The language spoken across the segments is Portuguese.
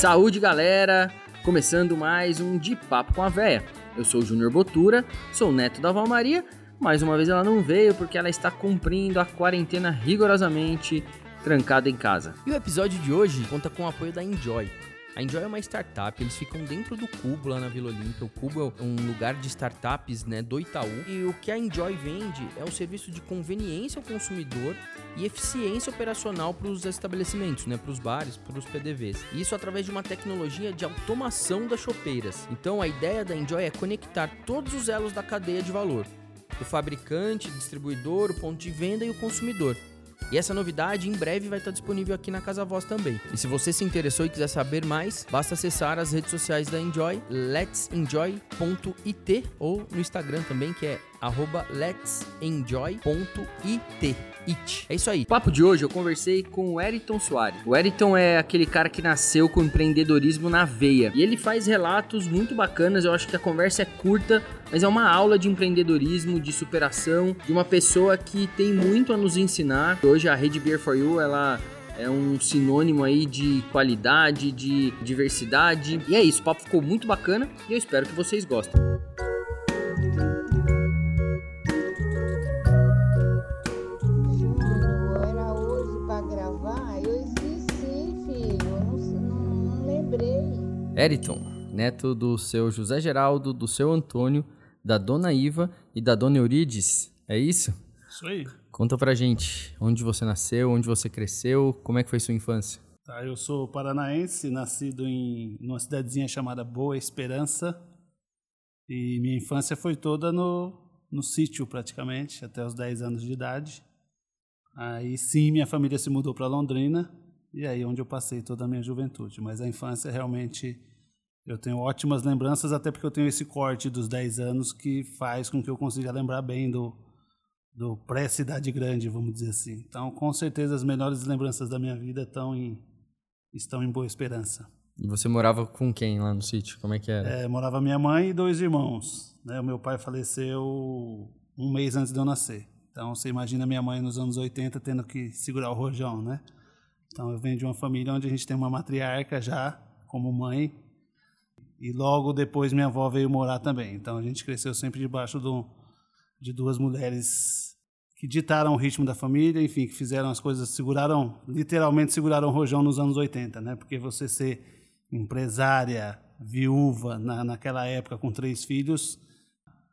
Saúde, galera! Começando mais um De Papo com a Véia. Eu sou o Júnior Botura, sou neto da Val Maria. Mais uma vez ela não veio porque ela está cumprindo a quarentena rigorosamente trancada em casa. E o episódio de hoje conta com o apoio da Enjoy. A Enjoy é uma startup, eles ficam dentro do Cubo lá na Vila Olímpia. O Cubo é um lugar de startups né, do Itaú. E o que a Enjoy vende é um serviço de conveniência ao consumidor e eficiência operacional para os estabelecimentos, né, para os bares, para os PDVs. Isso através de uma tecnologia de automação das chopeiras. Então a ideia da Enjoy é conectar todos os elos da cadeia de valor. O fabricante, o distribuidor, o ponto de venda e o consumidor e essa novidade em breve vai estar disponível aqui na Casa Voz também. E se você se interessou e quiser saber mais, basta acessar as redes sociais da Enjoy, let'senjoy.it ou no Instagram também, que é let'senjoy.it. It. É isso aí. O papo de hoje eu conversei com o Eriton Soares. O Eriton é aquele cara que nasceu com empreendedorismo na veia. E ele faz relatos muito bacanas. Eu acho que a conversa é curta, mas é uma aula de empreendedorismo, de superação, de uma pessoa que tem muito a nos ensinar. Hoje a Rede Beer for You, ela é um sinônimo aí de qualidade, de diversidade. E é isso, o papo ficou muito bacana e eu espero que vocês gostem. Eriton, neto do seu José Geraldo, do seu Antônio, da dona Iva e da dona Eurides. É isso? Isso aí. Conta pra gente onde você nasceu, onde você cresceu, como é que foi sua infância? Tá, eu sou paranaense, nascido em numa cidadezinha chamada Boa Esperança. E minha infância foi toda no, no sítio, praticamente, até os 10 anos de idade. Aí sim, minha família se mudou para Londrina, e aí onde eu passei toda a minha juventude. Mas a infância realmente eu tenho ótimas lembranças, até porque eu tenho esse corte dos 10 anos que faz com que eu consiga lembrar bem do, do pré-cidade grande, vamos dizer assim. Então, com certeza, as melhores lembranças da minha vida estão em, estão em Boa Esperança. E você morava com quem lá no sítio? Como é que era? É, morava minha mãe e dois irmãos. Né? O meu pai faleceu um mês antes de eu nascer. Então, você imagina minha mãe nos anos 80 tendo que segurar o rojão, né? Então, eu venho de uma família onde a gente tem uma matriarca já, como mãe, e logo depois minha avó veio morar também. Então a gente cresceu sempre debaixo do, de duas mulheres que ditaram o ritmo da família, enfim, que fizeram as coisas, seguraram, literalmente seguraram o rojão nos anos 80, né? Porque você ser empresária, viúva, na, naquela época com três filhos,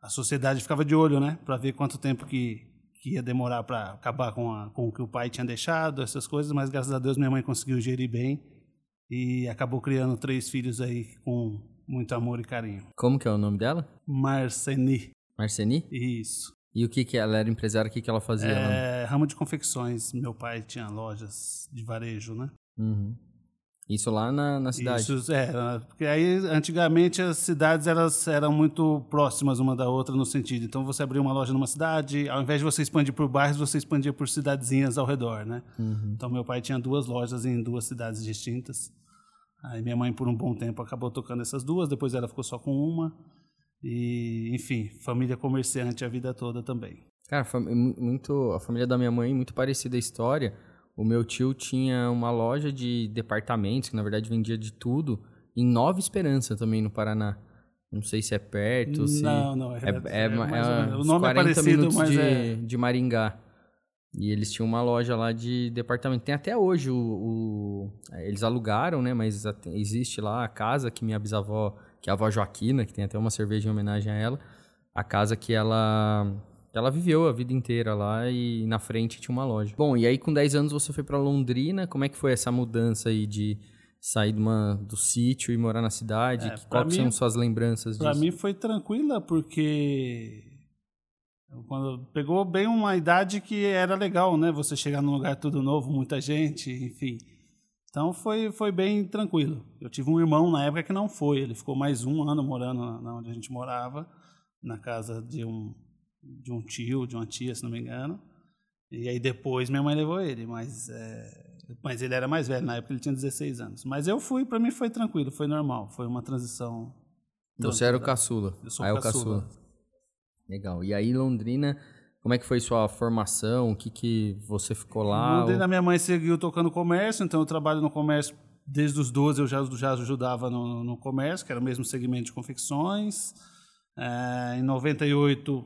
a sociedade ficava de olho, né? Para ver quanto tempo que, que ia demorar para acabar com, a, com o que o pai tinha deixado, essas coisas, mas graças a Deus minha mãe conseguiu gerir bem e acabou criando três filhos aí com muito amor e carinho. Como que é o nome dela? Marceni. Marceni? Isso. E o que que ela era empresária? O que que ela fazia? É, ramo de confecções. Meu pai tinha lojas de varejo, né? Uhum. Isso lá na, na cidade? Isso, é. Porque aí, antigamente, as cidades elas eram muito próximas uma da outra no sentido. Então, você abria uma loja numa cidade, ao invés de você expandir por bairros, você expandia por cidadezinhas ao redor, né? Uhum. Então, meu pai tinha duas lojas em duas cidades distintas. Aí minha mãe, por um bom tempo, acabou tocando essas duas, depois ela ficou só com uma. E, enfim, família comerciante a vida toda também. Cara, muito, a família da minha mãe, muito parecida a história. O meu tio tinha uma loja de departamentos, que na verdade vendia de tudo, em Nova Esperança também, no Paraná. Não sei se é perto, não, se... Não, é, é, é, é, o nome é parecido, mas de, é... de Maringá. E eles tinham uma loja lá de departamento. Tem até hoje o, o, eles alugaram, né? Mas existe lá a casa que minha bisavó, que é a avó Joaquina, que tem até uma cerveja em homenagem a ela, a casa que ela ela viveu a vida inteira lá e na frente tinha uma loja. Bom, e aí com 10 anos você foi para Londrina, como é que foi essa mudança aí de sair de uma, do sítio e morar na cidade? É, Quais são suas lembranças disso? Para mim foi tranquila porque quando pegou bem uma idade que era legal, né? Você chegar num lugar tudo novo, muita gente, enfim. Então foi, foi bem tranquilo. Eu tive um irmão na época que não foi. Ele ficou mais um ano morando na onde a gente morava, na casa de um, de um tio, de uma tia, se não me engano. E aí depois minha mãe levou ele, mas, é, mas ele era mais velho, na época ele tinha 16 anos. Mas eu fui, para mim foi tranquilo, foi normal, foi uma transição. Você era o caçula. Eu sou aí o caçula. caçula. Legal. E aí, Londrina, como é que foi sua formação? O que, que você ficou lá? Londrina, ou... minha mãe seguiu tocando comércio, então eu trabalho no comércio desde os 12 eu já, já ajudava no, no comércio, que era o mesmo segmento de confecções. É, em 98,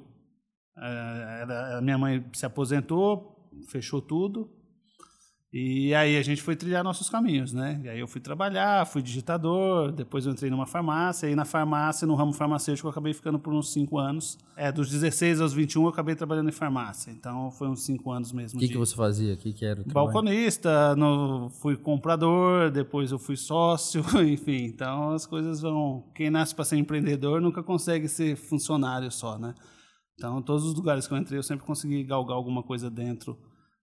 é, era, a minha mãe se aposentou, fechou tudo. E aí a gente foi trilhar nossos caminhos, né? E aí eu fui trabalhar, fui digitador, depois eu entrei numa farmácia, e na farmácia, no ramo farmacêutico, eu acabei ficando por uns 5 anos. É, dos 16 aos 21 eu acabei trabalhando em farmácia, então foi uns 5 anos mesmo. O que, de... que você fazia? O que, que era o trabalho? Balconista, no... fui comprador, depois eu fui sócio, enfim. Então as coisas vão... Quem nasce para ser empreendedor nunca consegue ser funcionário só, né? Então todos os lugares que eu entrei eu sempre consegui galgar alguma coisa dentro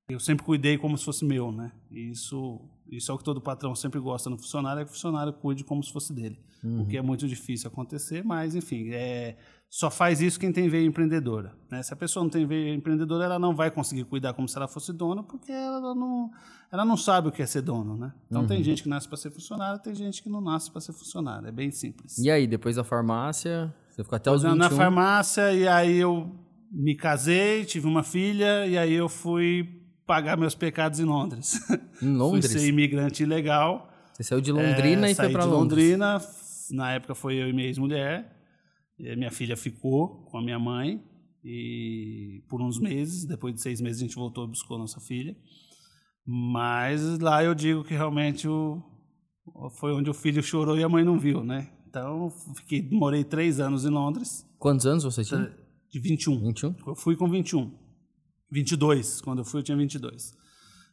eu sempre cuidei como se fosse meu, né? isso, isso é o que todo patrão sempre gosta no funcionário, é que o funcionário cuide como se fosse dele. Uhum. O que é muito difícil acontecer, mas enfim, é, só faz isso quem tem veia empreendedora. Né? Se a pessoa não tem veia empreendedora, ela não vai conseguir cuidar como se ela fosse dona, porque ela não, ela não sabe o que é ser dono, né? Então uhum. tem gente que nasce para ser funcionário, tem gente que não nasce para ser funcionário. É bem simples. E aí, depois da farmácia, você ficou até os 21? Na farmácia, e aí eu me casei, tive uma filha, e aí eu fui pagar meus pecados em Londres. Em Londres? Fui ser imigrante ilegal. Você saiu de Londrina é, e foi para Londres? Londrina. Na época foi eu e minha ex-mulher. Minha filha ficou com a minha mãe e por uns meses. Depois de seis meses a gente voltou e buscou nossa filha. Mas lá eu digo que realmente o, foi onde o filho chorou e a mãe não viu, né? Então fiquei, morei três anos em Londres. Quantos anos você tinha? De 21. 21? Eu fui com 21. 22, quando eu fui eu tinha 22.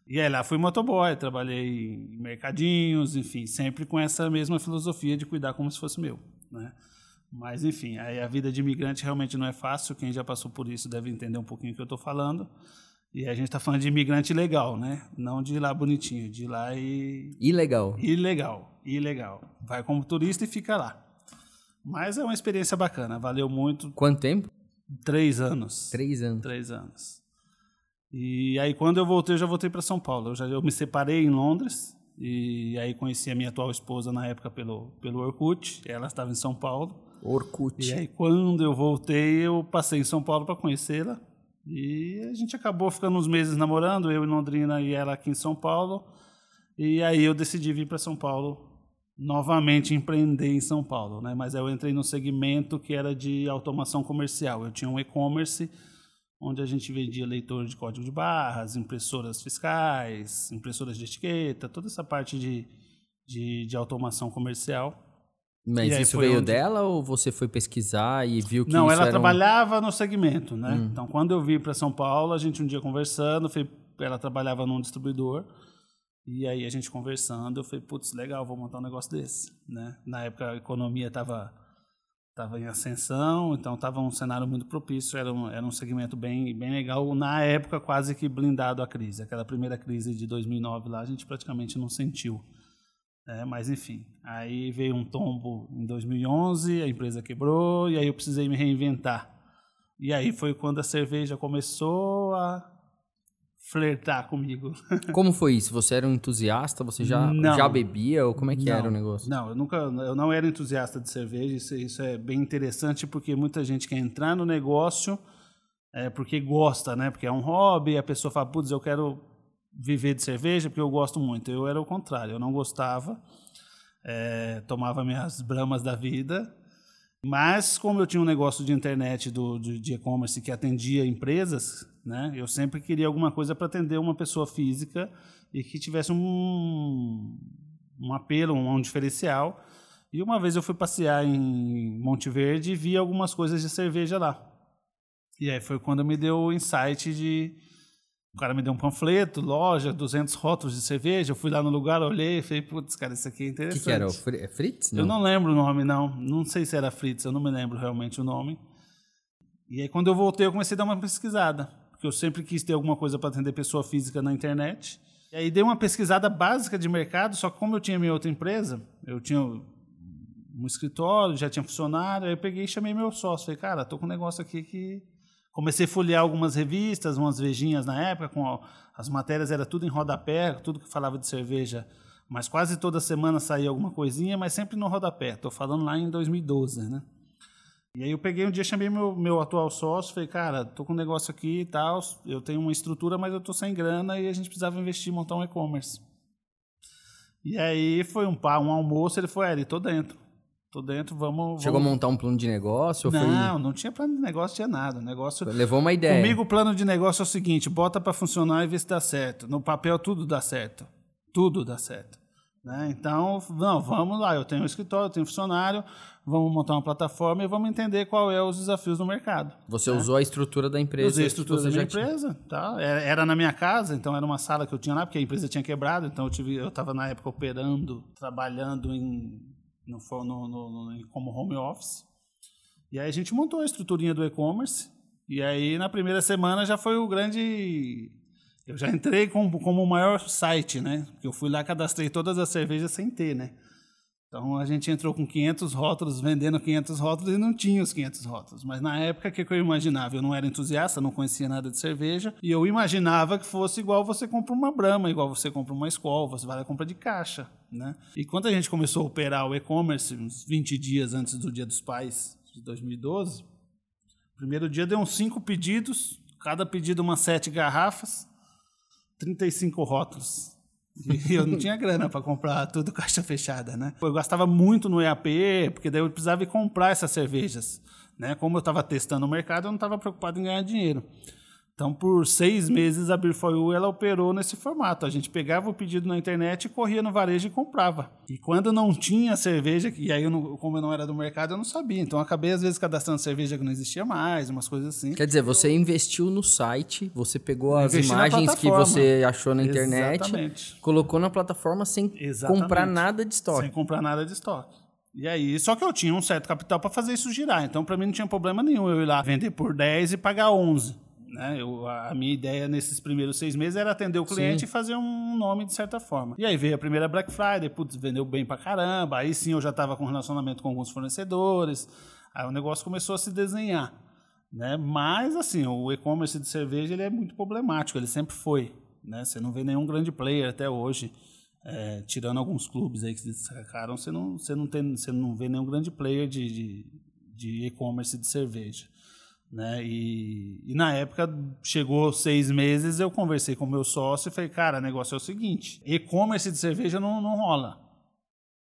E aí lá fui motoboy, trabalhei em mercadinhos, enfim, sempre com essa mesma filosofia de cuidar como se fosse meu, né? Mas enfim, aí a vida de imigrante realmente não é fácil, quem já passou por isso deve entender um pouquinho o que eu estou falando. E a gente está falando de imigrante legal, né? Não de ir lá bonitinho, de ir lá e... Ilegal. Ilegal, ilegal. Vai como turista e fica lá. Mas é uma experiência bacana, valeu muito. Quanto tempo? Três anos. Três anos. Três anos. E aí quando eu voltei, eu já voltei para São Paulo. Eu já eu me separei em Londres e aí conheci a minha atual esposa na época pelo pelo Orkut. Ela estava em São Paulo. Orkut. E aí quando eu voltei, eu passei em São Paulo para conhecê-la. E a gente acabou ficando uns meses namorando, eu em Londrina e ela aqui em São Paulo. E aí eu decidi vir para São Paulo novamente empreender em São Paulo, né? Mas eu entrei no segmento que era de automação comercial. Eu tinha um e-commerce onde a gente vendia leitor de código de barras, impressoras fiscais, impressoras de etiqueta, toda essa parte de, de, de automação comercial. Mas isso veio onde... dela ou você foi pesquisar e viu que Não, ela trabalhava um... no segmento, né? Hum. Então, quando eu vim para São Paulo, a gente um dia conversando, foi... ela trabalhava num distribuidor, e aí a gente conversando, eu falei, putz, legal, vou montar um negócio desse, né? Na época a economia estava estava em ascensão, então estava um cenário muito propício, era um, era um segmento bem, bem legal, na época quase que blindado à crise. Aquela primeira crise de 2009 lá, a gente praticamente não sentiu. É, mas enfim, aí veio um tombo em 2011, a empresa quebrou e aí eu precisei me reinventar. E aí foi quando a cerveja começou a flertar comigo. Como foi isso? Você era um entusiasta? Você já, já bebia? Ou como é que não, era o negócio? Não, eu nunca, eu não era entusiasta de cerveja. Isso, isso é bem interessante porque muita gente quer entrar no negócio é, porque gosta, né? Porque é um hobby. A pessoa fala, putz, eu quero viver de cerveja porque eu gosto muito. Eu era o contrário. Eu não gostava. É, tomava minhas bramas da vida. Mas como eu tinha um negócio de internet do, de e-commerce que atendia empresas, né? Eu sempre queria alguma coisa para atender uma pessoa física e que tivesse um, um apelo, um, um diferencial. E uma vez eu fui passear em Monte Verde e vi algumas coisas de cerveja lá. E aí foi quando me deu o insight de o cara me deu um panfleto, loja, 200 rótulos de cerveja. Eu fui lá no lugar, olhei e falei, putz, cara, isso aqui é interessante. O que, que, era? O Fr é Fritz? Não? Eu não lembro o nome, não. Não sei se era Fritz, eu não me lembro realmente o nome. E aí, quando eu voltei, eu comecei a dar uma pesquisada porque eu sempre quis ter alguma coisa para atender pessoa física na internet. E aí dei uma pesquisada básica de mercado, só que como eu tinha minha outra empresa, eu tinha um escritório, já tinha funcionário, aí eu peguei e chamei meu sócio. Falei, cara, tô com um negócio aqui que. Comecei a folhear algumas revistas, umas vejinhas na época, com as matérias era tudo em rodapé, tudo que falava de cerveja. Mas quase toda semana saía alguma coisinha, mas sempre no rodapé. Estou falando lá em 2012, né? E aí eu peguei um dia, chamei meu, meu atual sócio, falei, cara, tô com um negócio aqui e tal, eu tenho uma estrutura, mas eu tô sem grana e a gente precisava investir, montar um e-commerce. E aí foi um, um almoço, ele foi ali, tô dentro. Tô dentro, vamos. Chegou vamos... a montar um plano de negócio? não, foi... não tinha plano de negócio, tinha nada. O negócio. Levou uma ideia. Comigo, o plano de negócio é o seguinte: bota para funcionar e vê se dá certo. No papel, tudo dá certo. Tudo dá certo. Né? Então, não, vamos lá. Eu tenho um escritório, eu tenho um funcionário, vamos montar uma plataforma e vamos entender qual é os desafios do mercado. Você né? usou a estrutura da empresa? Usei a estrutura da empresa. Tá? Era na minha casa, então era uma sala que eu tinha lá, porque a empresa tinha quebrado. Então eu estava na época operando, trabalhando em no, no, no, como home office. E aí a gente montou a estruturinha do e-commerce. E aí na primeira semana já foi o grande. Eu já entrei como, como o maior site, né? Porque eu fui lá, cadastrei todas as cervejas sem ter, né? Então a gente entrou com 500 rótulos, vendendo 500 rótulos e não tinha os 500 rótulos. Mas na época, o que, que eu imaginava? Eu não era entusiasta, não conhecia nada de cerveja. E eu imaginava que fosse igual você compra uma Brahma, igual você compra uma Skol, você vai lá e compra de caixa. Né? E quando a gente começou a operar o e-commerce, uns 20 dias antes do Dia dos Pais de 2012, primeiro dia deu uns 5 pedidos, cada pedido umas 7 garrafas, 35 rótulos. E eu não tinha grana para comprar tudo caixa fechada, né? Eu gastava muito no EAP, porque daí eu precisava ir comprar essas cervejas. Né? Como eu estava testando o mercado, eu não estava preocupado em ganhar dinheiro. Então, por seis meses, a You, ela operou nesse formato. A gente pegava o pedido na internet, corria no varejo e comprava. E quando não tinha cerveja, e aí, eu não, como eu não era do mercado, eu não sabia. Então, acabei, às vezes, cadastrando cerveja que não existia mais, umas coisas assim. Quer dizer, você investiu no site, você pegou as imagens que você achou na internet, Exatamente. colocou na plataforma sem Exatamente. comprar nada de estoque. Sem comprar nada de estoque. E aí, só que eu tinha um certo capital para fazer isso girar. Então, para mim, não tinha problema nenhum eu ir lá vender por 10 e pagar 11. Né? Eu, a minha ideia nesses primeiros seis meses era atender o cliente sim. e fazer um nome de certa forma. E aí veio a primeira Black Friday, putz, vendeu bem pra caramba. Aí sim eu já estava com relacionamento com alguns fornecedores. Aí o negócio começou a se desenhar. Né? Mas, assim, o e-commerce de cerveja ele é muito problemático, ele sempre foi. Né? Você não vê nenhum grande player até hoje. É, tirando alguns clubes aí que se destacaram, você não, você não, tem, você não vê nenhum grande player de, de, de e-commerce de cerveja. Né? E, e, na época, chegou seis meses, eu conversei com o meu sócio e falei, cara, o negócio é o seguinte, e-commerce de cerveja não, não rola.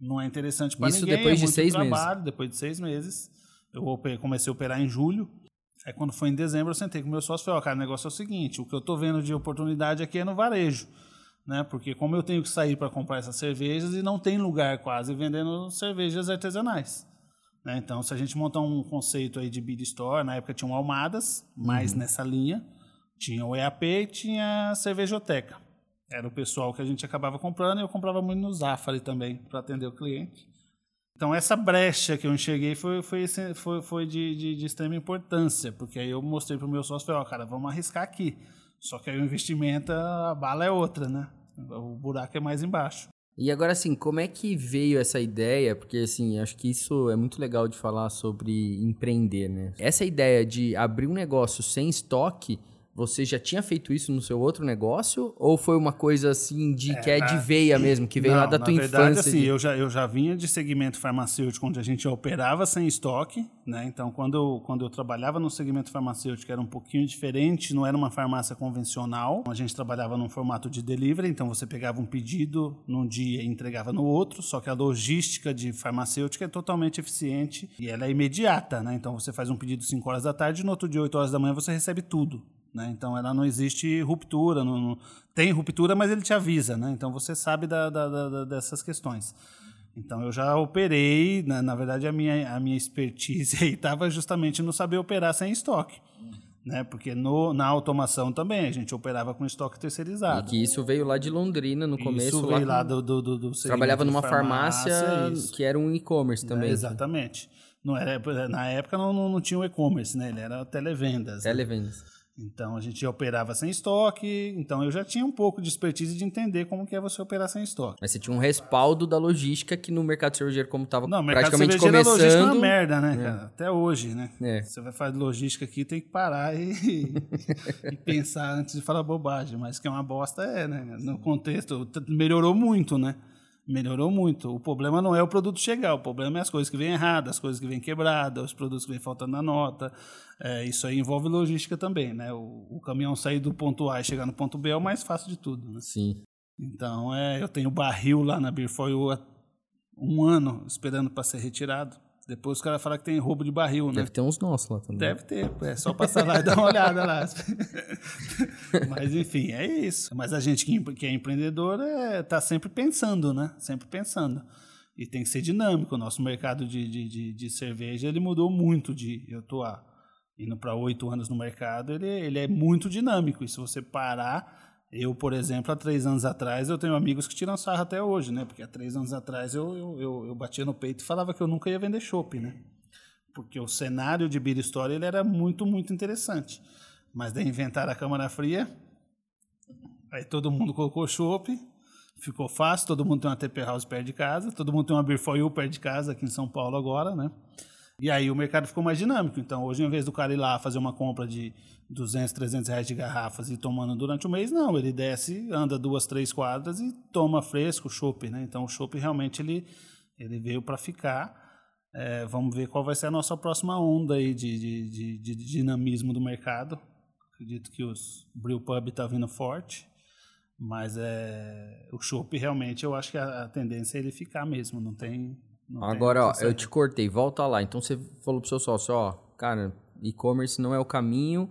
Não é interessante para ninguém. Isso depois é de seis trabalho, meses? Depois de seis meses. Eu comecei a operar em julho. Aí quando foi em dezembro, eu sentei com o meu sócio e falei, ó, oh, cara, o negócio é o seguinte, o que eu estou vendo de oportunidade aqui é no varejo. Né? Porque como eu tenho que sair para comprar essas cervejas e não tem lugar quase vendendo cervejas artesanais. Né? Então, se a gente montar um conceito aí de beer store, na época tinham Almadas, mais uhum. nessa linha, tinha o EAP e tinha a cervejoteca. Era o pessoal que a gente acabava comprando e eu comprava muito no Zafari também, para atender o cliente. Então, essa brecha que eu enxerguei foi, foi, foi, foi de, de, de extrema importância, porque aí eu mostrei para o meu sócio, falei, ó, oh, cara, vamos arriscar aqui. Só que aí o investimento, a bala é outra, né? O buraco é mais embaixo. E agora, assim, como é que veio essa ideia? Porque, assim, acho que isso é muito legal de falar sobre empreender, né? Essa ideia de abrir um negócio sem estoque você já tinha feito isso no seu outro negócio? Ou foi uma coisa assim de é, que é de veia mesmo, que veio não, lá da tua na verdade, infância? Assim, de... eu, já, eu já vinha de segmento farmacêutico, onde a gente operava sem estoque. Né? Então, quando eu, quando eu trabalhava no segmento farmacêutico, era um pouquinho diferente, não era uma farmácia convencional. A gente trabalhava num formato de delivery, então você pegava um pedido num dia e entregava no outro, só que a logística de farmacêutica é totalmente eficiente e ela é imediata. Né? Então, você faz um pedido 5 horas da tarde e no outro dia, 8 horas da manhã, você recebe tudo. Né? Então ela não existe ruptura, não, não, tem ruptura, mas ele te avisa, né? então você sabe da, da, da, dessas questões. Então eu já operei, na, na verdade a minha, a minha expertise estava justamente no saber operar sem estoque. Né? Porque no, na automação também a gente operava com estoque terceirizado. E que isso veio lá de Londrina no começo. Isso veio lá, lá do, do, do, do Trabalhava numa farmácia, farmácia que era um e-commerce também. É, exatamente. Não era, na época não, não, não tinha o e-commerce, né? Ele era televendas. Né? Televendas. Né? Então a gente operava sem estoque, então eu já tinha um pouco de expertise de entender como que é você operar sem estoque. Mas você tinha um respaldo da logística que no mercado cervejeiro como estava praticamente começando... Não, mercado cervejeiro é logística uma merda, né, é. cara? Até hoje, né? É. Você vai fazer logística aqui, tem que parar e, e pensar antes de falar bobagem, mas que é uma bosta é, né? No contexto, melhorou muito, né? Melhorou muito. O problema não é o produto chegar, o problema é as coisas que vêm erradas, as coisas que vêm quebradas, os produtos que vêm faltando na nota. É, isso aí envolve logística também, né? O, o, caminhão sair do ponto A e chegar no ponto B é o mais fácil de tudo. Né? Sim. Então, é, eu tenho barril lá na Birfoil há um ano esperando para ser retirado. Depois os caras falam que tem roubo de barril, né? Deve ter uns nossos lá também. Deve ter, é só passar lá e dar uma olhada lá. Mas enfim, é isso. Mas a gente que é empreendedor é, tá sempre pensando, né? Sempre pensando. E tem que ser dinâmico. O nosso mercado de, de, de, de cerveja ele mudou muito de eu tô há, indo para oito anos no mercado, ele, ele é muito dinâmico. E se você parar, eu, por exemplo, há três anos atrás, eu tenho amigos que tiram sarro até hoje, né? Porque há três anos atrás eu, eu, eu, eu batia no peito e falava que eu nunca ia vender chopp, né? Porque o cenário de Beer Story ele era muito, muito interessante. Mas daí inventaram a câmara fria, aí todo mundo colocou chopp, ficou fácil, todo mundo tem uma TP House perto de casa, todo mundo tem uma Beer For You perto de casa, aqui em São Paulo agora, né? E aí o mercado ficou mais dinâmico. Então, hoje, em vez do cara ir lá fazer uma compra de 200, 300 reais de garrafas e tomando durante o mês, não. Ele desce, anda duas, três quadras e toma fresco, chopp, né? Então, o chopp realmente ele, ele veio para ficar. É, vamos ver qual vai ser a nossa próxima onda aí de, de, de, de dinamismo do mercado. Acredito que os Brew Pub está vindo forte. Mas é, o chopp realmente eu acho que a, a tendência é ele ficar mesmo, não tem, não Agora, ó, eu te cortei, volta lá. Então você falou pro seu sócio, ó, cara, e-commerce não é o caminho,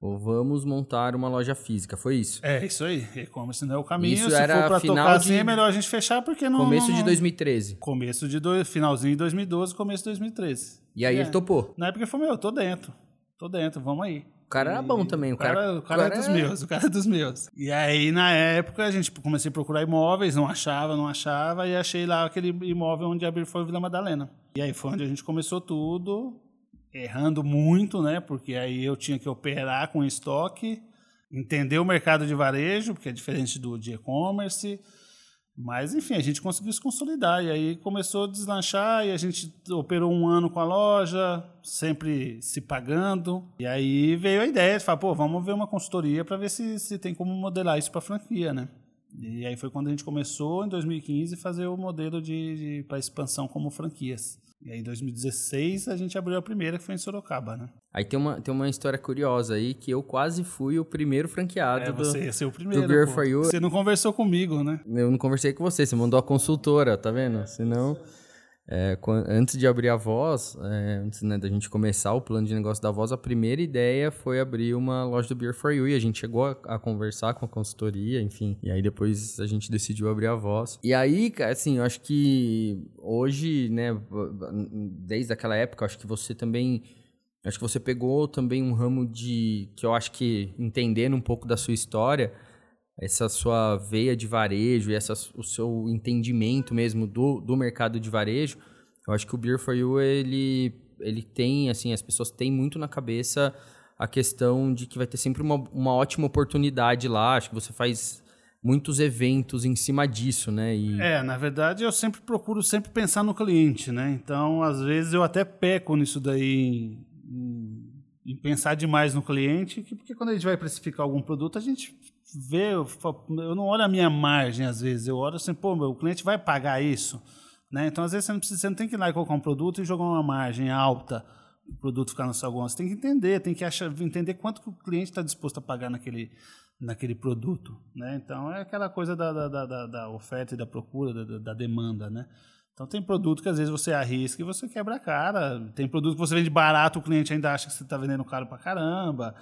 ou vamos montar uma loja física. Foi isso? É, isso aí. E-commerce não é o caminho. Isso Se era for pra final tocar de- assim, é melhor a gente fechar, porque não... Começo não- de 2013. Começo de... dois finalzinho de 2012, começo de 2013. E aí É. ele topou. Na época ele falou, meu, eu tô dentro. Tô dentro, vamos aí. O cara era bom também. O cara, O cara é dos meus, o cara é dos meus. E aí, na época, a gente comecei a procurar imóveis, não achava, não achava, e achei lá aquele imóvel onde abriu foi Vila Madalena. E aí foi onde a gente começou tudo, errando muito, né? Porque aí eu tinha que operar com estoque, entender o mercado de varejo, porque é diferente do de e-commerce. Mas, enfim, a gente conseguiu se consolidar. E aí começou a deslanchar e a gente operou um ano com a loja, sempre se pagando. E aí veio a ideia de falar, pô, vamos ver uma consultoria para ver se, se tem como modelar isso para franquia, né? E aí foi quando a gente começou, em 2015, fazer o modelo de, de para expansão como franquias. E aí em 2016 a gente abriu a primeira, que foi em Sorocaba, né? Aí tem uma, tem uma história curiosa aí, que eu quase fui o primeiro franqueado É, do... você ia ser o primeiro. do Beer pô. for You. Você não conversou comigo, né? Eu não conversei com você, você mandou a consultora, tá vendo? Senão, é, antes de abrir a voz, é, antes né, da gente começar o plano de negócio da voz, a primeira ideia foi abrir uma loja do Beer for You e a gente chegou a, a conversar com a consultoria, enfim. E aí depois a gente decidiu abrir a voz. E aí, assim, eu acho que hoje, né, desde aquela época, acho que você também. Acho que você pegou também um ramo de. que eu acho que entendendo um pouco da sua história, essa sua veia de varejo e essa, o seu entendimento mesmo do, do mercado de varejo, eu acho que o Beer for You, ele, ele tem, assim, as pessoas têm muito na cabeça a questão de que vai ter sempre uma, uma ótima oportunidade lá. Acho que você faz muitos eventos em cima disso, né? E, É, na verdade eu sempre procuro sempre pensar no cliente, né? Então, às vezes eu até peco nisso daí em, em pensar demais no cliente, que- porque quando a gente vai precificar algum produto, a gente vê, eu não olho a minha margem às vezes, eu olho assim, pô, meu, o cliente vai pagar isso, né? Então, às vezes você não precisa, você não tem que ir lá e colocar um produto e jogar uma margem alta o produto ficar no saguão. Você tem que entender, tem que achar, entender quanto que o cliente está disposto a pagar naquele, naquele produto, né? Então é aquela coisa da, da, da- da, oferta e da procura, da, da- da demanda, né? Então tem produto que às vezes você arrisca e você quebra a cara. Tem produto que você vende barato, o cliente ainda acha que você está vendendo caro pra caramba.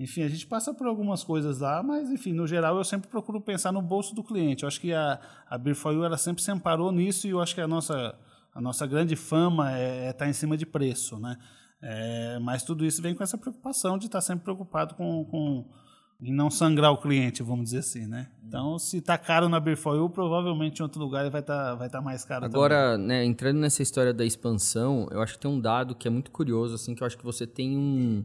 Enfim, a gente passa por algumas coisas lá, mas enfim, no geral eu sempre procuro pensar no bolso do cliente. Eu acho que a, a Beer for You, ela sempre se amparou nisso e eu acho que a nossa, a nossa grande fama é estar em cima de preço, né? É, mas tudo isso vem com essa preocupação de estar sempre preocupado com, com em não sangrar o cliente, vamos dizer assim, né? Então, se está caro na Beer for You, provavelmente em outro lugar ele vai estar vai tá mais caro. Agora, né, entrando nessa história da expansão, eu acho que tem um dado que é muito curioso, assim, que eu acho que você tem um,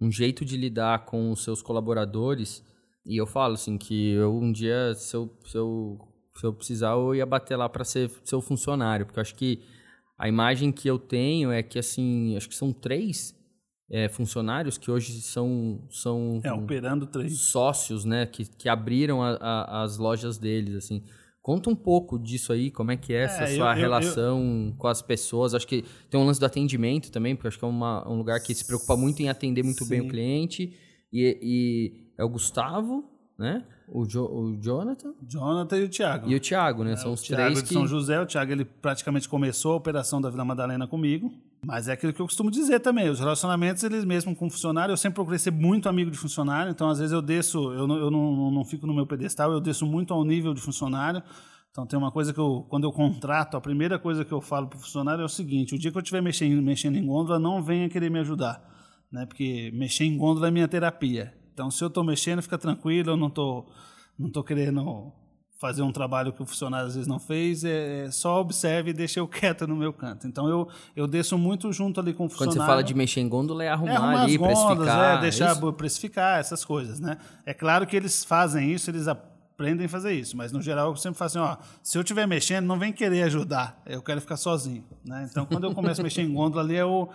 um jeito de lidar com os seus colaboradores. E eu falo, assim, que eu um dia, se eu, se eu, se eu precisar, eu ia bater lá para ser seu funcionário. Porque eu acho que a imagem que eu tenho é que, assim, acho que são três é, funcionários que hoje são, são É, operando três. sócios, né, que, que abriram a- a- as lojas deles, assim. Conta um pouco disso aí, como é que é essa É, eu- sua eu- relação com as pessoas. Acho que tem um lance do atendimento também, porque acho que é uma- um lugar que se preocupa muito em atender muito bem Sim. o cliente. E, e é o Gustavo, né? O, jo, o Jonathan. Jonathan e o Thiago. E o Thiago, né? É, São os Thiago três de que. São José, o Thiago ele praticamente começou a operação da Vila Madalena comigo. Mas é aquilo que eu costumo dizer também, os relacionamentos, eles mesmo com funcionário, eu sempre procurei ser muito amigo de funcionário, então às vezes eu desço, eu não, eu não, não fico no meu pedestal, eu desço muito ao nível de funcionário. Então tem uma coisa que eu, quando eu contrato, a primeira coisa que eu falo para o funcionário é o seguinte: o dia que eu estiver mexendo, mexendo em gôndola, não venha querer me ajudar, né? Porque mexer em gôndola é minha terapia. Então se eu estou mexendo, fica tranquilo, eu não estou não tô querendo fazer um trabalho que o funcionário às vezes não fez, é, é só observe e deixe eu quieto no meu canto. Então eu, eu desço muito junto ali com o funcionário. Quando você fala de mexer em gôndola, é arrumar, É arrumar ali, as gôndolas, precificar. é, deixar isso? precificar, essas coisas, né? É claro que eles fazem isso, eles aprendem a fazer isso, mas no geral eu sempre falo assim, ó, se eu estiver mexendo, não vem querer ajudar, eu quero ficar sozinho, né? Então quando eu começo a mexer em gôndola ali é, o,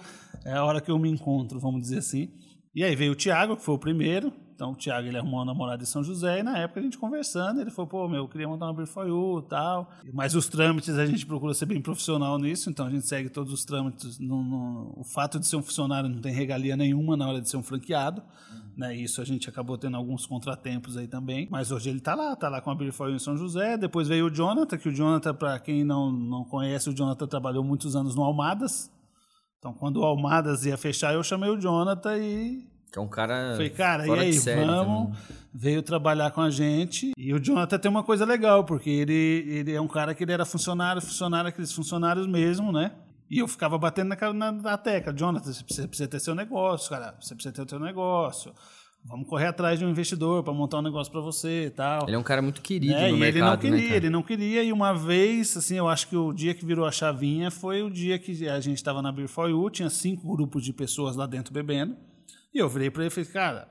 é a hora que eu me encontro, vamos dizer assim. E aí veio o Thiago, que foi o primeiro, então o Thiago ele arrumou uma namorada em São José e na época a gente conversando, ele falou, pô, meu, eu queria montar uma You e tal. Mas os trâmites a gente procura ser bem profissional nisso, então a gente segue todos os trâmites. No, no, o fato de ser um funcionário não tem regalia nenhuma na hora de ser um franqueado. Né, isso a gente acabou tendo alguns contratempos aí também. Mas hoje ele tá lá, tá lá com a You em São José. Depois veio o Jonathan, que o Jonathan, para quem não, não conhece, o Jonathan trabalhou muitos anos no Almadas. Então quando o Almadas ia fechar, eu chamei o Jonathan e Que é um cara. Falei, cara, e aí, série vamos. Veio trabalhar com a gente. E o Jonathan tem uma coisa legal, porque ele, ele é um cara que ele era funcionário, funcionário, aqueles funcionários mesmo, né? E eu ficava batendo na, na, na tecla. Jonathan, você precisa, precisa ter seu negócio, cara. Você precisa ter o seu negócio. Vamos correr atrás de um investidor para montar um negócio para você e tal. Ele é um cara muito querido É, no e mercado, ele não queria, né, ele não queria. E uma vez, assim, eu acho que o dia que virou a chavinha foi o dia que a gente estava na Beer for You, tinha cinco grupos de pessoas lá dentro bebendo. E eu virei para ele e falei, cara,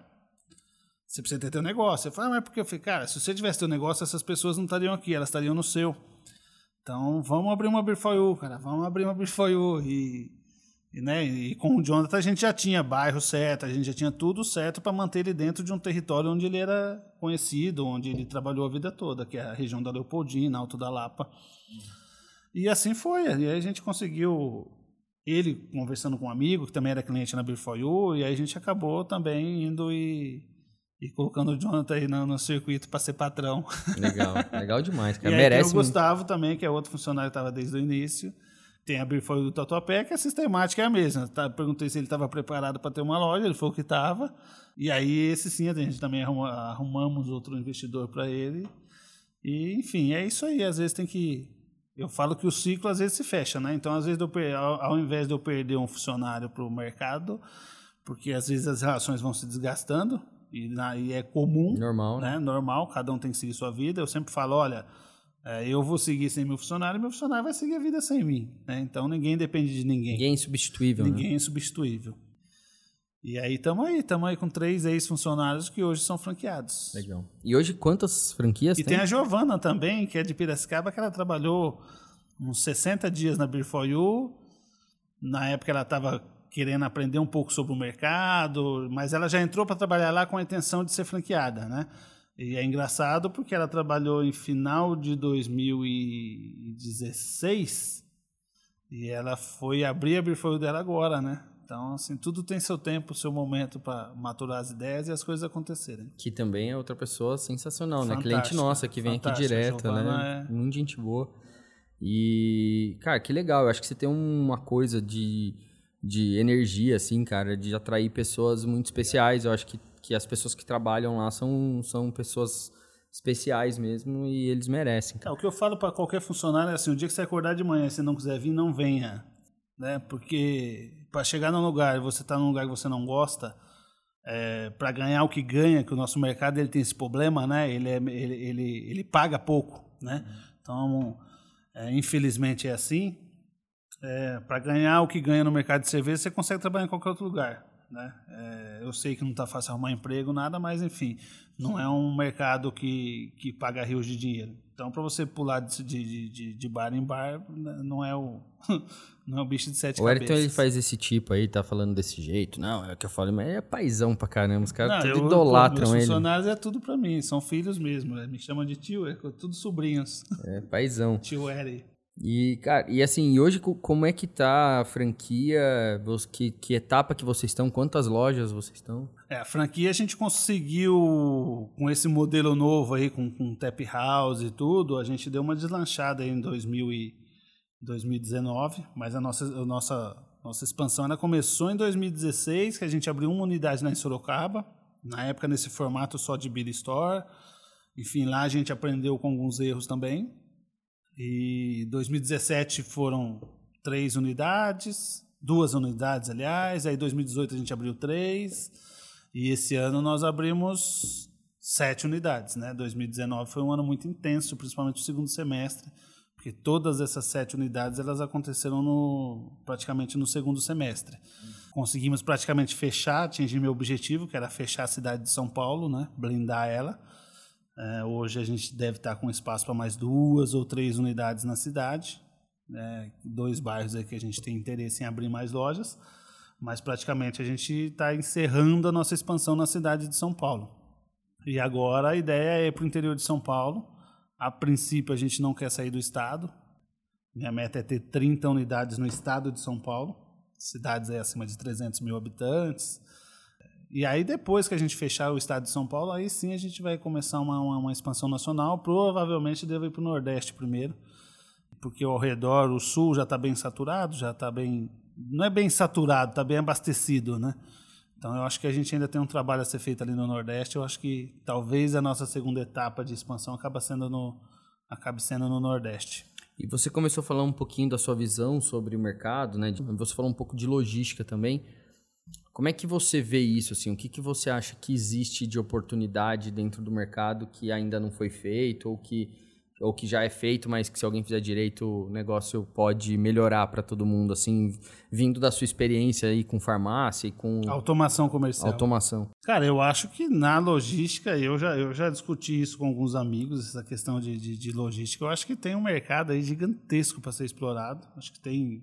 você precisa ter teu negócio. Ele falou, ah, mas por que? Eu falei, cara, se você tivesse teu negócio, essas pessoas não estariam aqui, elas estariam no seu. Então, vamos abrir uma Beer for You, cara, vamos abrir uma Beer for You. E, né, e com o Jonathan a gente já tinha bairro certo, a gente já tinha tudo certo para manter ele dentro de um território onde ele era conhecido, onde ele trabalhou a vida toda, que é a região da Leopoldina, Alto da Lapa. E assim foi. E aí a gente conseguiu, ele conversando com um amigo, que também era cliente na Beer for You, e aí a gente acabou também indo e, e colocando o Jonathan aí no, no circuito para ser patrão. Legal, legal demais, E cara. aí Merece o muito. Gustavo também, que é outro funcionário que estava desde o início. Tem a You do Tatuapé, que a sistemática é a mesma. Tá, perguntei se ele estava preparado para ter uma loja, ele falou que estava. E aí esse sim, a gente também arruma, arrumamos outro investidor para ele. E, enfim, é isso aí. Às vezes tem que. Eu falo que o ciclo às vezes se fecha, né? Então, às vezes, eu ao, ao invés de eu perder um funcionário para o mercado, porque às vezes as relações vão se desgastando, e, na- e é comum, Normal, né? né? Normal, cada um tem que seguir sua vida. Eu sempre falo, olha, é, eu vou seguir sem meu funcionário, e meu funcionário vai seguir a vida sem mim, né? Então, ninguém depende de ninguém. Ninguém é insubstituível, né? Ninguém é insubstituível. E aí estamos aí, estamos aí com três ex-funcionários que hoje são franqueados. Legal. E hoje quantas franquias E tem? tem a Giovana também, que é de Piracicaba, que ela trabalhou uns 60 dias na Beer for You. Na época ela estava querendo aprender um pouco sobre o mercado, mas ela já entrou para trabalhar lá com a intenção de ser franqueada, né? E é engraçado porque ela trabalhou em final de 2016 e ela foi abrir a You dela agora, né? Então, assim, tudo tem seu tempo, seu momento para maturar as ideias e as coisas acontecerem. Que também é outra pessoa sensacional, né? Fantástica, Cliente nossa que vem aqui direto, Giovana né? é- Muito gente boa. E, cara, que legal. Eu acho que você tem uma coisa de, de energia, assim, cara, de atrair pessoas muito especiais. Eu acho que, que as pessoas que trabalham lá são, são pessoas especiais mesmo e eles merecem, É, cara. o que eu falo para qualquer funcionário é assim, o dia que você acordar de manhã e você não quiser vir, não venha, né? Porque para chegar num lugar você tá num lugar que você não gosta, para ganhar o que ganha, que o nosso mercado ele tem esse problema, né? Ele, é, ele, ele, ele paga pouco, né? Então, é, infelizmente é assim. para ganhar o que ganha no mercado de cerveja, você consegue trabalhar em qualquer outro lugar. Né? É, eu sei que não está fácil arrumar emprego, nada, mas enfim, não é um mercado que, que paga rios de dinheiro. Então, para você pular de, de, de, de bar em bar, né, não é o, não é o bicho de sete O Ayrton, cabeças. ele faz esse tipo aí, tá falando desse jeito. Não, é o que eu falo, mas é paizão pra caramba. Os caras Não, tudo eu- idolatram meus ele. funcionários é tudo para mim, são filhos mesmo. né? Me chamam de tio, é tudo sobrinhos. É paizão. Tio Eri. E, cara, e assim, hoje como é que tá a franquia? Que, que etapa que vocês estão? Quantas lojas vocês estão? É, a franquia a gente conseguiu, com esse modelo novo aí, com, com tap house e tudo, a gente deu uma deslanchada aí em 2000 e 2019, mas a nossa, a nossa, nossa expansão ela começou em 2016, que a gente abriu uma unidade lá em Sorocaba, na época nesse formato só de Billy Store. Enfim, lá a gente aprendeu com alguns erros também. E 2017 foram três unidades, duas unidades, aliás. Aí 2018 a gente abriu três. E esse ano nós abrimos sete unidades, né? 2019 foi um ano muito intenso, principalmente o segundo semestre, porque todas essas sete unidades elas aconteceram no, praticamente no segundo semestre. Conseguimos praticamente fechar, atingir meu objetivo, que era fechar a cidade de São Paulo, né? blindar ela. É, hoje a gente deve estar com espaço para mais duas ou três unidades na cidade, né? dois bairros aí que a gente tem interesse em abrir mais lojas, mas praticamente a gente está encerrando a nossa expansão na cidade de São Paulo. E agora a ideia é ir para o interior de São Paulo. A princípio a gente não quer sair do estado. Minha meta é ter 30 unidades no estado de São Paulo, cidades acima de 300 mil habitantes, e aí, depois que a gente fechar o estado de São Paulo, aí sim a gente vai começar uma, uma, uma expansão nacional. Provavelmente deve ir para o Nordeste primeiro, porque ao redor, o Sul já está bem saturado, já está bem. Não é bem saturado, está bem abastecido, né? Então eu acho que a gente ainda tem um trabalho a ser feito ali no Nordeste. Eu acho que talvez a nossa segunda etapa de expansão acabe sendo no, acabe sendo no Nordeste. E você começou a falar um pouquinho da sua visão sobre o mercado, né? Você falou um pouco de logística também. Como é que você vê isso? Assim? O que, que você acha que existe de oportunidade dentro do mercado que ainda não foi feito ou que, ou que já é feito, mas que se alguém fizer direito o negócio pode melhorar para todo mundo, assim, vindo da sua experiência aí com farmácia e com... Automação comercial. Automação. Cara, eu acho que na logística, eu já, eu já discuti isso com alguns amigos, essa questão de, de, de logística. Eu acho que tem um mercado aí gigantesco para ser explorado. Acho que tem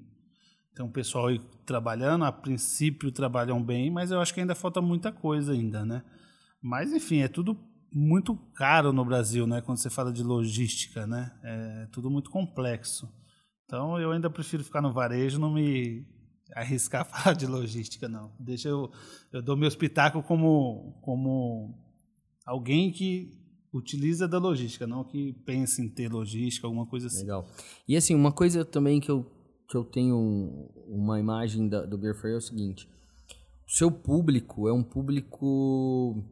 tem um pessoal aí trabalhando, a princípio trabalham bem, mas eu acho que ainda falta muita coisa ainda, né? Mas enfim, é tudo muito caro no Brasil, né? Quando você fala de logística, né? É tudo muito complexo. Então eu ainda prefiro ficar no varejo, não me arriscar a falar de logística, não. Deixa eu eu dou meu espetáculo como como alguém que utiliza da logística, não que pense em ter logística, alguma coisa assim. Legal. E assim, uma coisa também que eu que eu tenho uma imagem da, do Beer Fair é o seguinte: o seu público é um público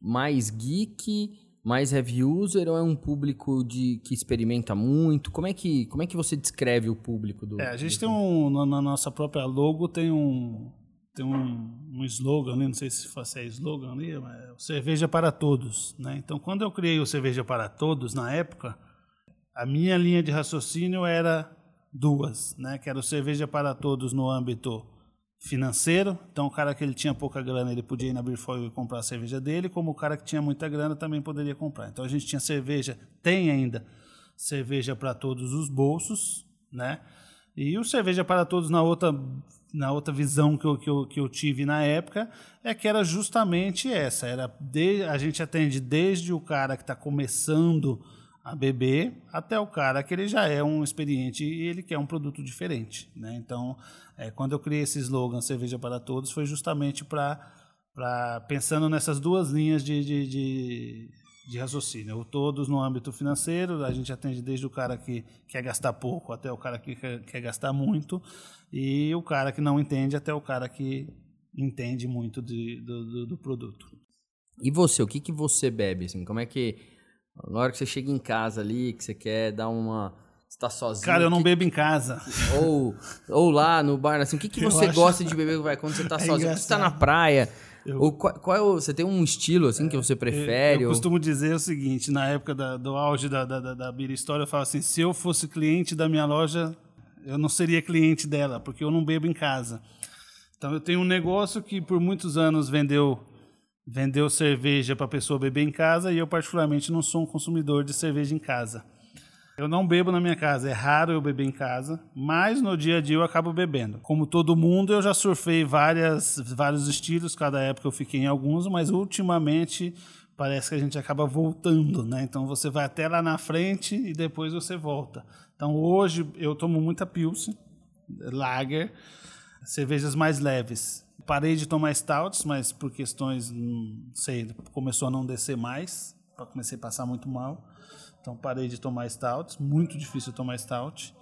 mais geek, mais heavy user ou é um público de que experimenta muito? Como é que como é que você descreve o público do? É, a gente do... tem um na, na, nossa própria logo tem um tem um, um slogan, não sei se é slogan ali, mas é cerveja para todos, né? Então, quando eu criei o cerveja para todos na época, a minha linha de raciocínio era duas, né? Que era o cerveja para todos no âmbito financeiro. Então, o cara que ele tinha pouca grana, ele podia ir na Beerfoil e comprar a cerveja dele, como o cara que tinha muita grana também poderia comprar. Então, a gente tinha cerveja, tem ainda cerveja para todos os bolsos, né? E o cerveja para todos na outra na outra visão que eu, que eu, que eu tive na época é que era justamente essa, era de, a gente atende desde o cara que está começando a beber até o cara que ele já é um experiente e ele quer um produto diferente. Né? Então, é, quando eu criei esse slogan Cerveja para Todos, foi justamente para pensando nessas duas linhas de, de, de, de, raciocínio. O todos no âmbito financeiro, a gente atende desde o cara que quer gastar pouco até o cara que quer, quer gastar muito, e o cara que não entende até o cara que entende muito de, do, do, do produto. E você, o que, que você bebe? Assim? Como é que na hora que você chega em casa ali, que você quer dar uma. Você tá sozinho. Cara, eu não que, bebo em casa. Ou, ou lá no bar, assim, o que, que você acho... gosta de beber vai, quando você tá é sozinho? Quando você tá na praia. Eu... Ou qual, qual é o, você tem um estilo assim que você prefere? Eu, eu ou... costumo dizer o seguinte: na época da, do auge da, da, da, da Bira História, eu falo assim: se eu fosse cliente da minha loja, eu não seria cliente dela, porque eu não bebo em casa. Então eu tenho um negócio que por muitos anos vendeu vendeu cerveja para pessoa beber em casa e eu particularmente não sou um consumidor de cerveja em casa. Eu não bebo na minha casa, é raro eu beber em casa, mas no dia a dia eu acabo bebendo. Como todo mundo, eu já surfei várias, vários estilos, cada época eu fiquei em alguns, mas ultimamente parece que a gente acaba voltando, né? Então você vai até lá na frente e depois você volta. Então hoje eu tomo muita Pilsen, Lager, cervejas mais leves. Parei de tomar stouts, mas por questões, não sei, começou a não descer mais, comecei a passar muito mal. Então parei de tomar stouts, muito difícil tomar stout.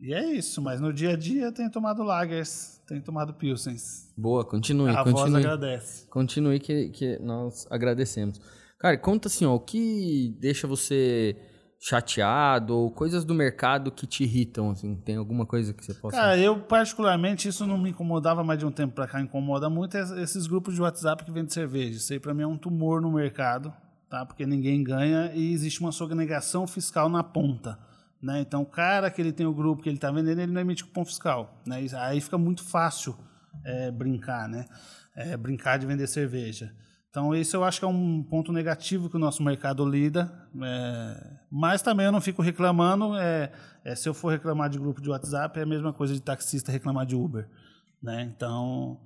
E é isso, mas no dia a dia tenho tomado lagers, tenho tomado pilsens. Boa, continue, a continue. voz agradece. Continue que, que nós agradecemos. Cara, conta assim, ó, o que deixa você chateado ou coisas do mercado que te irritam, assim, tem alguma coisa que você possa... Cara, eu particularmente, isso não me incomodava mais de um tempo para cá, incomoda muito esses grupos de WhatsApp que vendem cerveja. Isso aí para mim é um tumor no mercado, tá? Porque ninguém ganha e existe uma sonegação fiscal na ponta. Né? Então, o cara que ele tem o grupo que ele está vendendo, ele não emite cupom fiscal. Né? Aí fica muito fácil é, brincar, né? É, brincar de vender cerveja. Então, isso eu acho que é um ponto negativo que o nosso mercado lida. É, mas também eu não fico reclamando. É, é, se eu for reclamar de grupo de WhatsApp, é a mesma coisa de taxista reclamar de Uber. Né? Então,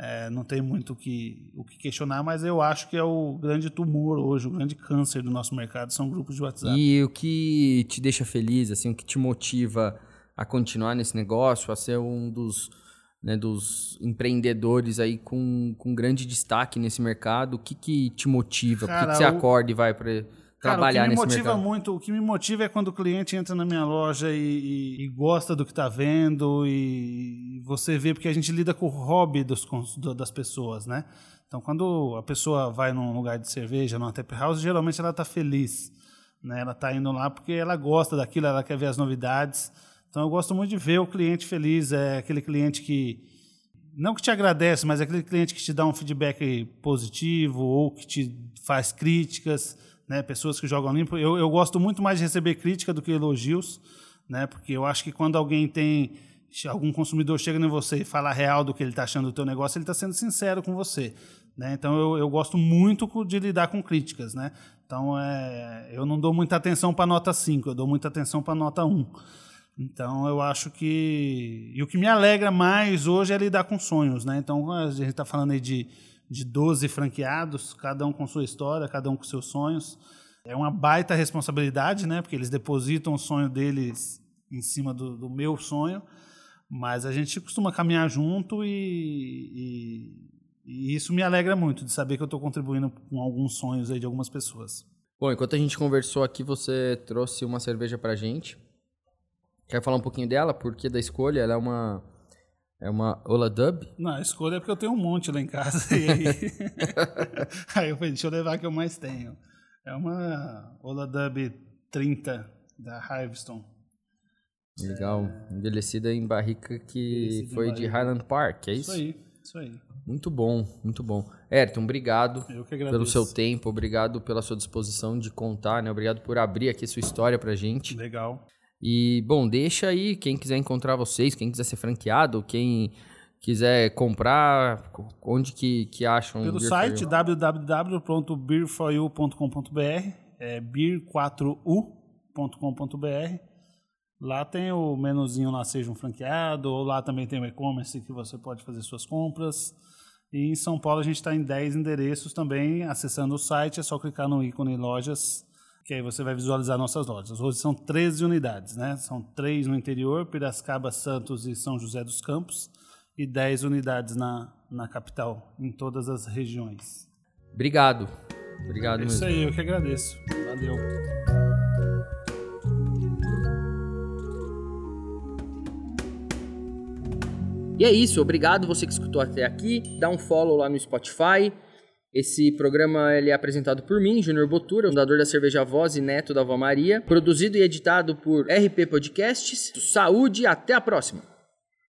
é, não tem muito que, o que questionar, mas eu acho que é o grande tumor hoje, o grande câncer do nosso mercado são grupos de WhatsApp. E o que te deixa feliz, assim, o que te motiva a continuar nesse negócio, a ser um dos, né, dos empreendedores aí com, com grande destaque nesse mercado, o que, que te motiva? Cara, Por que, que você o... acorda e vai para trabalhar Cara, o que me motiva mercado. muito, o que me motiva é quando o cliente entra na minha loja e, e, e gosta do que está vendo e você vê porque a gente lida com o hobby dos, das pessoas, né? Então, quando a pessoa vai num lugar de cerveja, numa tap house, geralmente ela está feliz, né? Ela está indo lá porque ela gosta daquilo, ela quer ver as novidades. Então, eu gosto muito de ver o cliente feliz, é aquele cliente que não que te agradece, mas é aquele cliente que te dá um feedback positivo ou que te faz críticas né, pessoas que jogam limpo. Eu, eu gosto muito mais de receber crítica do que elogios, né, porque eu acho que quando alguém tem algum consumidor chega em você e fala real do que ele está achando do teu negócio, ele está sendo sincero com você. Né? Então eu, eu gosto muito de lidar com críticas. Né? Então é, eu não dou muita atenção para nota 5, eu dou muita atenção para nota 1. Então eu acho que. E o que me alegra mais hoje é lidar com sonhos. Né? Então a gente está falando aí de de 12 franqueados, cada um com sua história, cada um com seus sonhos. É uma baita responsabilidade, né? Porque eles depositam o sonho deles em cima do, do meu sonho, mas a gente costuma caminhar junto e, e, e isso me alegra muito de saber que eu estou contribuindo com alguns sonhos aí de algumas pessoas. Bom, enquanto a gente conversou aqui, você trouxe uma cerveja para gente. Quer falar um pouquinho dela? Por que da escolha? Ela é uma é uma Ola Dub? Não, a escolha é porque eu tenho um monte lá em casa. E aí, aí eu falei, deixa eu levar a que eu mais tenho. É uma Ola Dub 30 da Hivestone. Legal. É... Envelhecida em barrica que foi de Highland Park, é isso? Isso aí, isso aí. Muito bom, muito bom. Ayrton, obrigado pelo seu tempo, obrigado pela sua disposição de contar, né? Obrigado por abrir aqui sua história pra gente. Legal. E, bom, deixa aí quem quiser encontrar vocês, quem quiser ser franqueado, quem quiser comprar, onde que, que acham? Pelo site www.beerforyou.com.br, é beer4u.com.br. Lá tem o menuzinho lá Seja um Franqueado, ou lá também tem o e-commerce que você pode fazer suas compras. E em São Paulo a gente está em 10 endereços também. Acessando o site é só clicar no ícone lojas que aí você vai visualizar nossas lojas. Hoje são 13 unidades, né? São três no interior, Piracicaba, Santos e São José dos Campos, e 10 unidades na, na capital, em todas as regiões. Obrigado. Obrigado é isso mesmo. aí, eu que agradeço. Valeu. E é isso, obrigado você que escutou até aqui. Dá um follow lá no Spotify esse programa ele é apresentado por mim, Júnior Botura, fundador da Cerveja Voz e neto da Avó Maria, produzido e editado por RP Podcasts. Saúde e até a próxima!